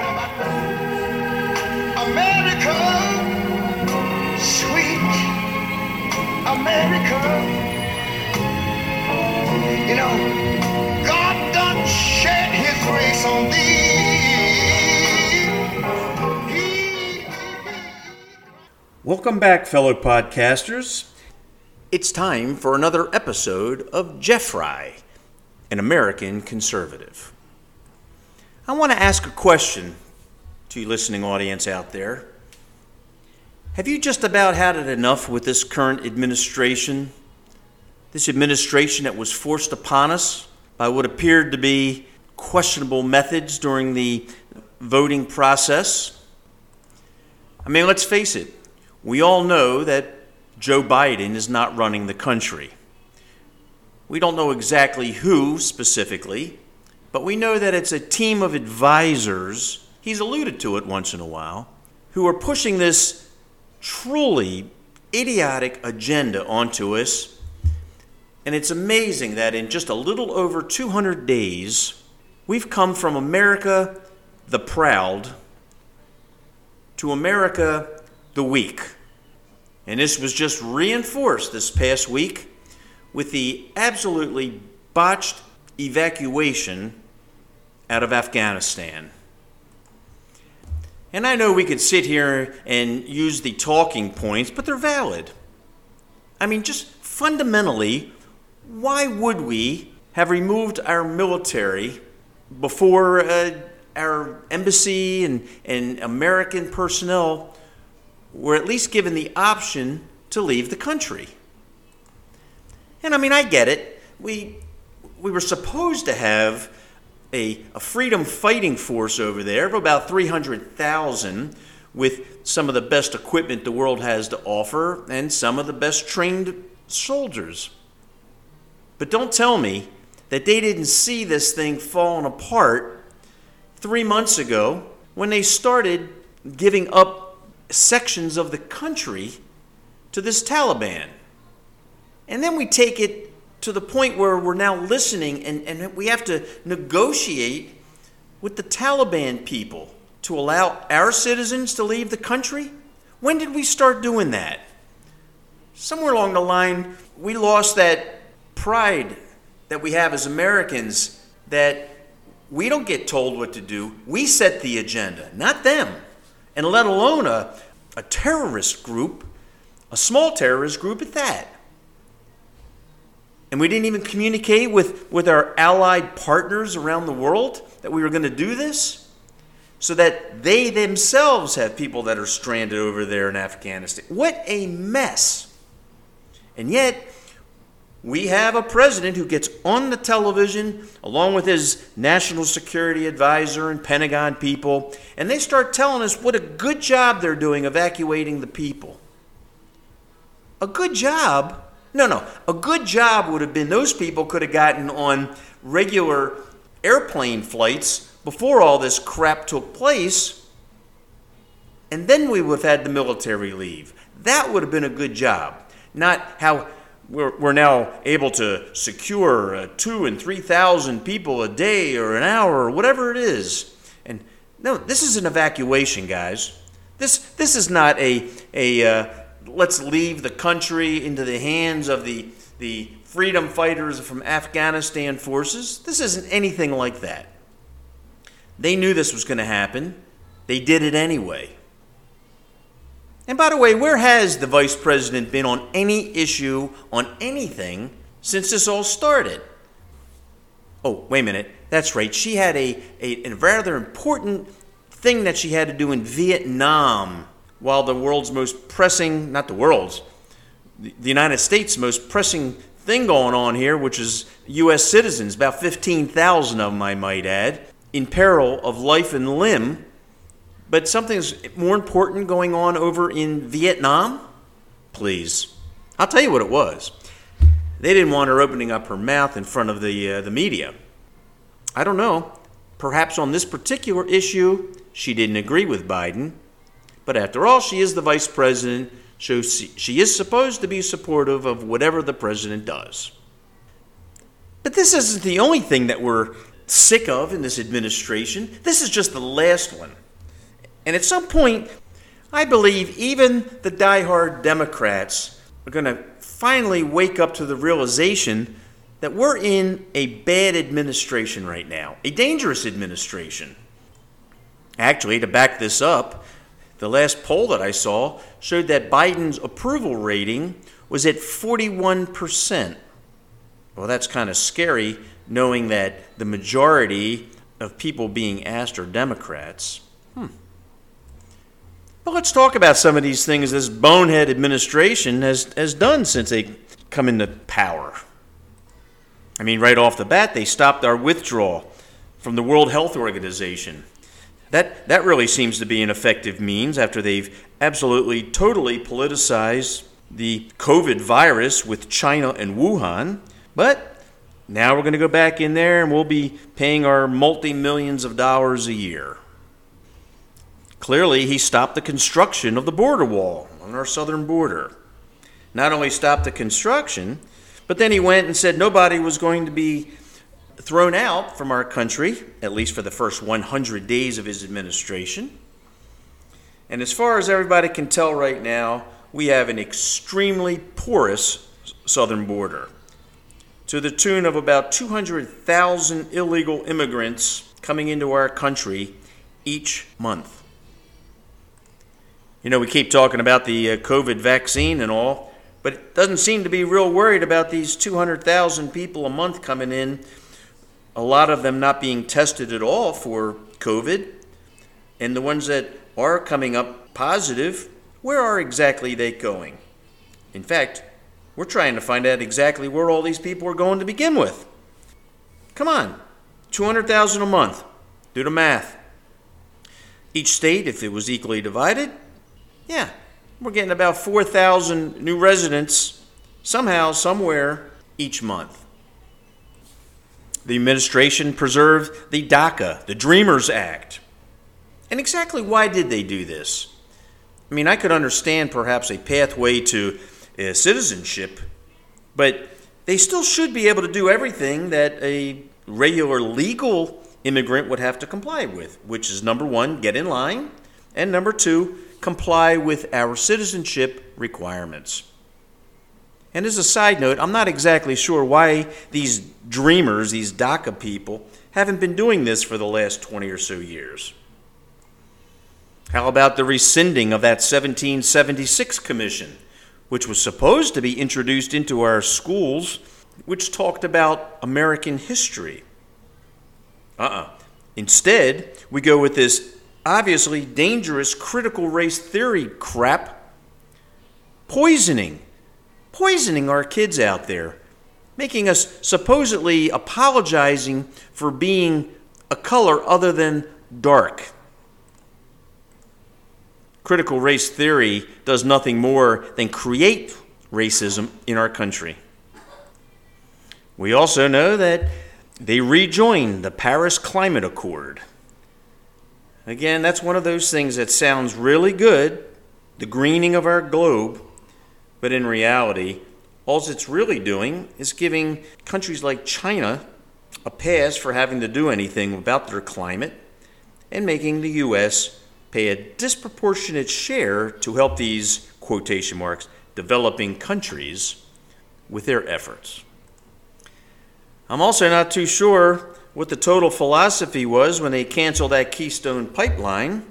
talking about America, sweet America. You know, God done shed his grace on thee. He- Welcome back, fellow podcasters. It's time for another episode of Jeffrey, an American conservative. I want to ask a question to you listening audience out there. Have you just about had it enough with this current administration? This administration that was forced upon us by what appeared to be questionable methods during the voting process? I mean, let's face it, we all know that Joe Biden is not running the country. We don't know exactly who specifically, but we know that it's a team of advisors, he's alluded to it once in a while, who are pushing this truly idiotic agenda onto us. And it's amazing that in just a little over 200 days, we've come from America the proud to America the weak. And this was just reinforced this past week with the absolutely botched evacuation out of Afghanistan. And I know we could sit here and use the talking points, but they're valid. I mean, just fundamentally, why would we have removed our military before uh, our embassy and, and American personnel were at least given the option to leave the country? And I mean, I get it. We, we were supposed to have a, a freedom fighting force over there of about 300,000 with some of the best equipment the world has to offer and some of the best trained soldiers. But don't tell me that they didn't see this thing falling apart three months ago when they started giving up sections of the country to this Taliban. And then we take it to the point where we're now listening and, and we have to negotiate with the Taliban people to allow our citizens to leave the country? When did we start doing that? Somewhere along the line, we lost that pride that we have as Americans that we don't get told what to do. We set the agenda, not them. And let alone a, a terrorist group, a small terrorist group at that. And we didn't even communicate with, with our allied partners around the world that we were going to do this so that they themselves have people that are stranded over there in Afghanistan. What a mess. And yet, we have a president who gets on the television along with his national security advisor and Pentagon people, and they start telling us what a good job they're doing evacuating the people. A good job? No, no. A good job would have been those people could have gotten on regular airplane flights before all this crap took place, and then we would have had the military leave. That would have been a good job. Not how we're, we're now able to secure uh, two and three thousand people a day or an hour or whatever it is. And no, this is an evacuation, guys. This this is not a a uh, let's leave the country into the hands of the the freedom fighters from Afghanistan forces. This isn't anything like that. They knew this was going to happen. They did it anyway. And by the way, where has the vice president been on any issue, on anything, since this all started? Oh, wait a minute. That's right. She had a, a, a rather important thing that she had to do in Vietnam while the world's most pressing, not the world's, the United States' most pressing thing going on here, which is U.S. citizens, about 15,000 of them, I might add, in peril of life and limb. But something's more important going on over in Vietnam? Please. I'll tell you what it was. They didn't want her opening up her mouth in front of the, uh, the media. I don't know. Perhaps on this particular issue, she didn't agree with Biden. But after all, she is the vice president, so she is supposed to be supportive of whatever the president does. But this isn't the only thing that we're sick of in this administration. This is just the last one. And at some point, I believe even the die-hard Democrats are going to finally wake up to the realization that we're in a bad administration right now, a dangerous administration. Actually, to back this up, the last poll that I saw showed that Biden's approval rating was at 41%. Well, that's kind of scary knowing that the majority of people being asked are Democrats. Hmm. But let's talk about some of these things this bonehead administration has, has done since they come into power. I mean, right off the bat, they stopped our withdrawal from the World Health Organization. That, that really seems to be an effective means after they've absolutely, totally politicized the COVID virus with China and Wuhan. But now we're going to go back in there and we'll be paying our multi millions of dollars a year. Clearly, he stopped the construction of the border wall on our southern border. Not only stopped the construction, but then he went and said nobody was going to be thrown out from our country, at least for the first 100 days of his administration. And as far as everybody can tell right now, we have an extremely porous southern border to the tune of about 200,000 illegal immigrants coming into our country each month. You know, we keep talking about the uh, COVID vaccine and all, but it doesn't seem to be real worried about these 200,000 people a month coming in a lot of them not being tested at all for COVID, and the ones that are coming up positive, where are exactly they going? In fact, we're trying to find out exactly where all these people are going to begin with. Come on, 200,000 a month. Do the math. Each state, if it was equally divided, yeah, we're getting about 4,000 new residents somehow, somewhere each month. The administration preserved the DACA, the Dreamers Act. And exactly why did they do this? I mean, I could understand perhaps a pathway to uh, citizenship, but they still should be able to do everything that a regular legal immigrant would have to comply with, which is number one, get in line, and number two, comply with our citizenship requirements. And as a side note, I'm not exactly sure why these dreamers, these DACA people, haven't been doing this for the last 20 or so years. How about the rescinding of that 1776 commission, which was supposed to be introduced into our schools, which talked about American history? Uh uh-uh. uh Instead, we go with this obviously dangerous critical race theory crap poisoning poisoning our kids out there, making us supposedly apologizing for being a color other than dark. Critical race theory does nothing more than create racism in our country. We also know that they rejoined the Paris Climate Accord. Again, that's one of those things that sounds really good, the greening of our globe, but in reality, all it's really doing is giving countries like China a pass for having to do anything about their climate and making the U.S. pay a disproportionate share to help these, quotation marks, developing countries with their efforts. I'm also not too sure what the total philosophy was when they canceled that Keystone pipeline,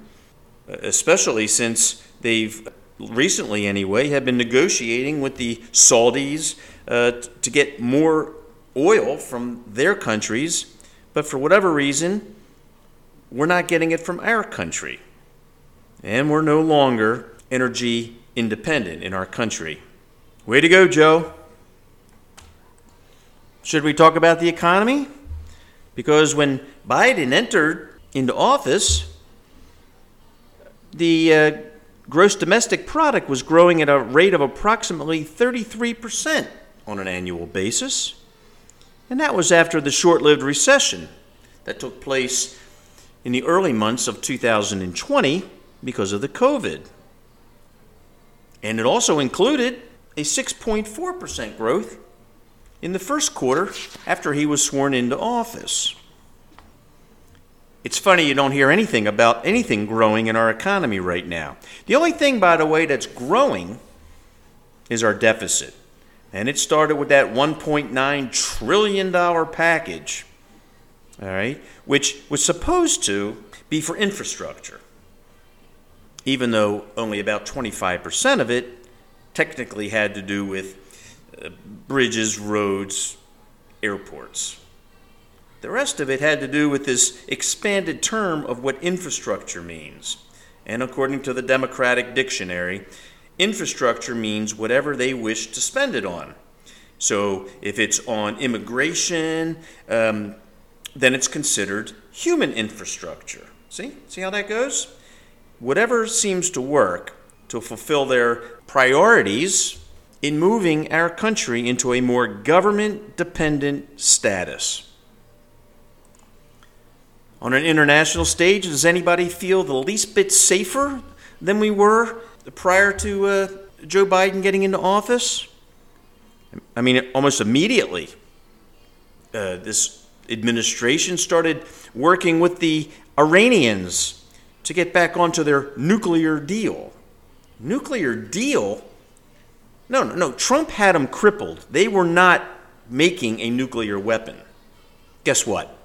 especially since they've recently anyway, have been negotiating with the Saudis uh, to get more oil from their countries, but for whatever reason, we're not getting it from our country. And we're no longer energy independent in our country. Way to go, Joe. Should we talk about the economy? Because when Biden entered into office, the uh, gross domestic product was growing at a rate of approximately 33% on an annual basis. And that was after the short lived recession that took place in the early months of 2020 because of the COVID. And it also included a 6.4% growth in the first quarter after he was sworn into office. It's funny you don't hear anything about anything growing in our economy right now. The only thing, by the way, that's growing is our deficit. And it started with that $1.9 trillion package, all right, which was supposed to be for infrastructure, even though only about 25% of it technically had to do with uh, bridges, roads, airports. The rest of it had to do with this expanded term of what infrastructure means. And according to the Democratic Dictionary, infrastructure means whatever they wish to spend it on. So if it's on immigration, um, then it's considered human infrastructure. See? See how that goes? Whatever seems to work to fulfill their priorities in moving our country into a more government dependent status. On an international stage, does anybody feel the least bit safer than we were prior to uh, Joe Biden getting into office? I mean, almost immediately, uh, this administration started working with the Iranians to get back onto their nuclear deal. Nuclear deal? No, no, no. Trump had them crippled. They were not making a nuclear weapon. Guess what?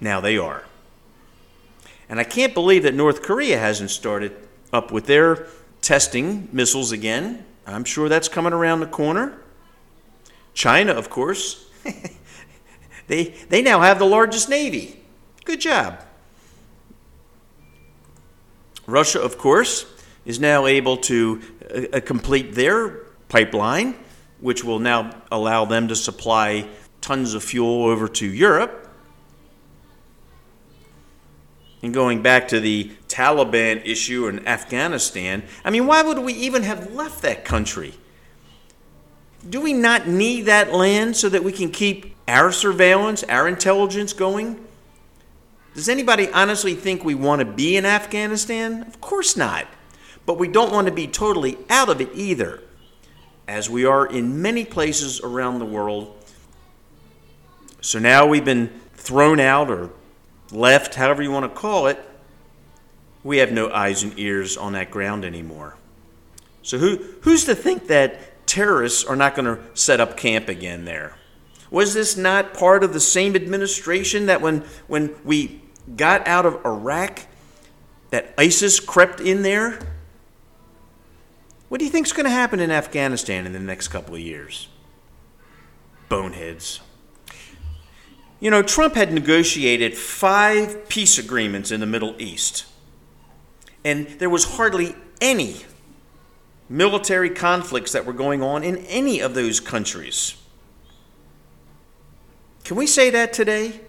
Now they are. And I can't believe that North Korea hasn't started up with their testing missiles again. I'm sure that's coming around the corner. China, of course, they, they now have the largest navy. Good job. Russia, of course, is now able to uh, uh complete their pipeline, which will now allow them to supply tons of fuel over to Europe. And going back to the Taliban issue in Afghanistan, I mean, why would we even have left that country? Do we not need that land so that we can keep our surveillance, our intelligence going? Does anybody honestly think we want to be in Afghanistan? Of course not. But we don't want to be totally out of it either, as we are in many places around the world. So now we've been thrown out or left, however you want to call it, we have no eyes and ears on that ground anymore. So who, who's to think that terrorists are not going to set up camp again there? Was this not part of the same administration that when, when we got out of Iraq, that ISIS crept in there? What do you think is going to happen in Afghanistan in the next couple of years? Boneheads. You know, Trump had negotiated five peace agreements in the Middle East, and there was hardly any military conflicts that were going on in any of those countries. Can we say that today?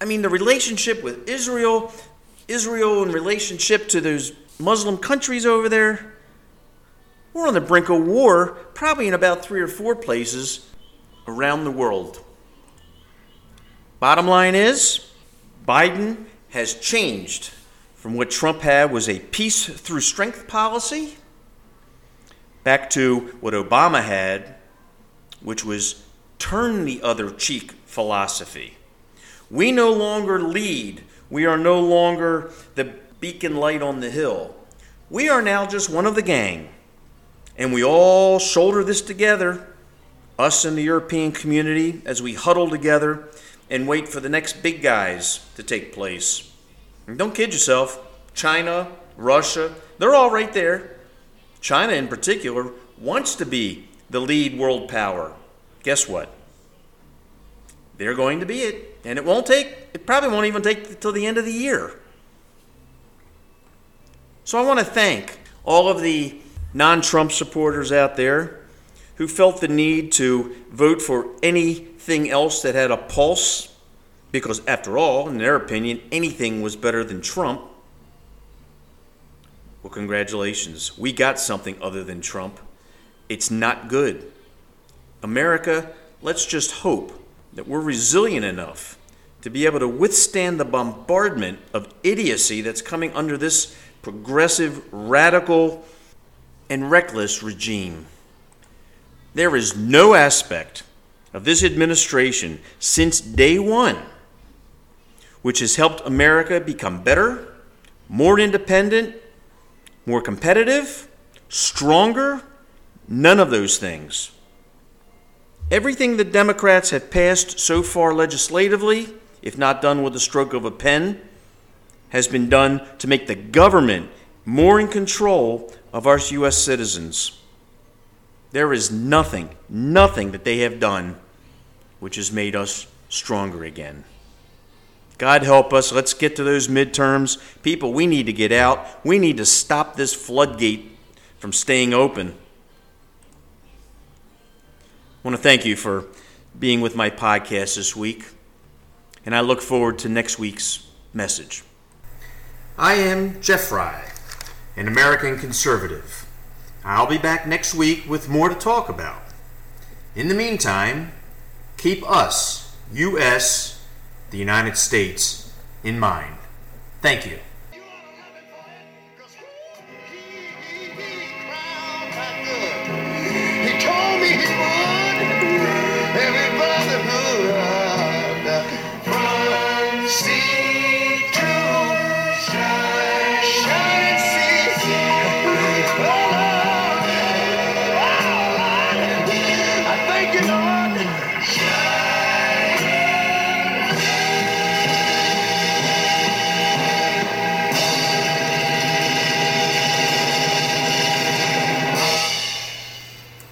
I mean, the relationship with Israel, Israel in relationship to those Muslim countries over there, we're on the brink of war, probably in about three or four places around the world. Bottom line is, Biden has changed from what Trump had was a peace through strength policy back to what Obama had, which was turn the other cheek philosophy. We no longer lead, we are no longer the beacon light on the hill. We are now just one of the gang. And we all shoulder this together, us and the European community, as we huddle together and wait for the next big guys to take place. And don't kid yourself. China, Russia, they're all right there. China, in particular, wants to be the lead world power. Guess what? They're going to be it. And it won't take, it probably won't even take till the end of the year. So I want to thank all of the non Trump supporters out there who felt the need to vote for any anything else that had a pulse, because after all, in their opinion, anything was better than Trump. Well, congratulations. We got something other than Trump. It's not good. America, let's just hope that we're resilient enough to be able to withstand the bombardment of idiocy that's coming under this progressive, radical, and reckless regime. There is no aspect of this administration since day one which has helped America become better, more independent, more competitive, stronger? None of those things. Everything the Democrats have passed so far legislatively, if not done with the stroke of a pen, has been done to make the government more in control of our U.S. citizens. There is nothing, nothing that they have done which has made us stronger again. God help us. Let's get to those midterms. People, we need to get out. We need to stop this floodgate from staying open. I want to thank you for being with my podcast this week, and I look forward to next week's message. I am Jeff Fry, an American conservative. I'll be back next week with more to talk about. In the meantime, keep us, U.S., the United States, in mind. Thank you.